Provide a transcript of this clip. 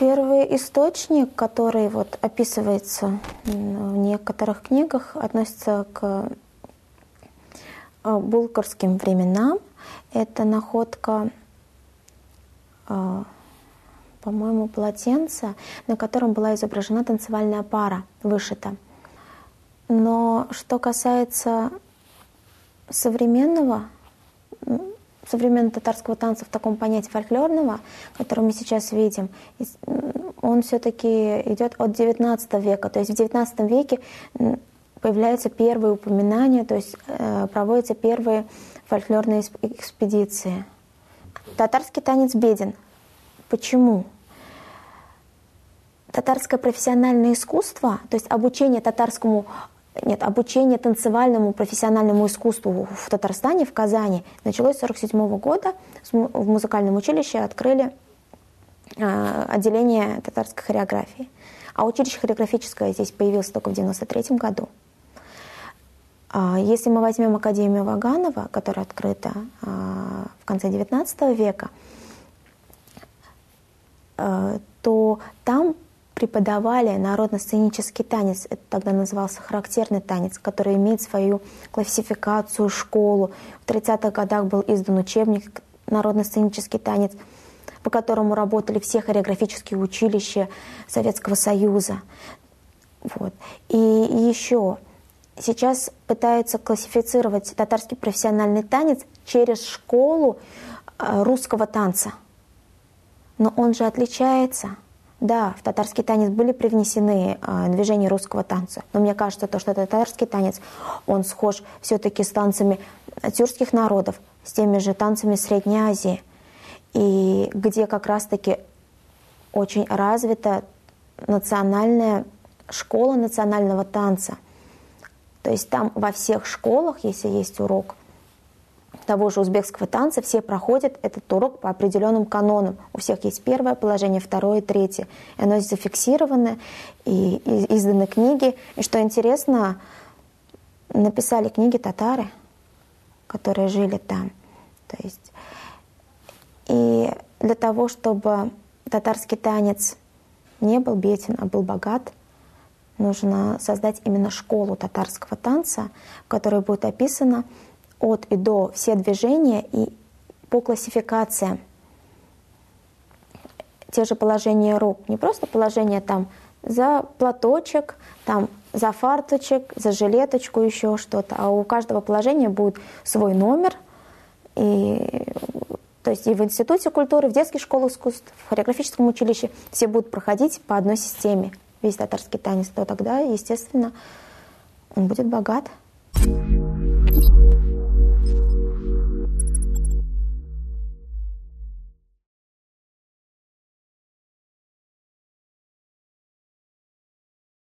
Первый источник, который вот описывается в некоторых книгах, относится к э, булгарским временам. Это находка, э, по-моему, полотенца, на котором была изображена танцевальная пара, вышита. Но что касается современного современного татарского танца в таком понятии фольклорного, который мы сейчас видим, он все-таки идет от XIX века. То есть в XIX веке появляются первые упоминания, то есть э, проводятся первые фольклорные экспедиции. Татарский танец беден. Почему? Татарское профессиональное искусство, то есть обучение татарскому нет, обучение танцевальному профессиональному искусству в Татарстане, в Казани, началось с 1947 года. В музыкальном училище открыли э, отделение татарской хореографии. А училище хореографическое здесь появилось только в 1993 году. А если мы возьмем Академию Ваганова, которая открыта э, в конце XIX века, то преподавали народно-сценический танец. Это тогда назывался характерный танец, который имеет свою классификацию, школу. В 30-х годах был издан учебник «Народно-сценический танец», по которому работали все хореографические училища Советского Союза. Вот. И, еще сейчас пытаются классифицировать татарский профессиональный танец через школу э, русского танца. Но он же отличается – да, в татарский танец были привнесены э, движения русского танца, но мне кажется, то, что татарский танец, он схож все-таки с танцами тюркских народов, с теми же танцами Средней Азии, и где как раз-таки очень развита национальная школа национального танца. То есть там во всех школах, если есть урок того же узбекского танца все проходят этот урок по определенным канонам. У всех есть первое положение, второе, третье. И оно зафиксировано, и, и изданы книги. И что интересно, написали книги татары, которые жили там. То есть, и для того, чтобы татарский танец не был беден, а был богат, нужно создать именно школу татарского танца, в которой будет описано от и до все движения и по классификациям. Те же положения рук, не просто положение там за платочек, там за фарточек, за жилеточку, еще что-то, а у каждого положения будет свой номер. И, то есть и в Институте культуры, в детских школах искусств, в хореографическом училище все будут проходить по одной системе весь татарский танец, то тогда, естественно, он будет богат. thank you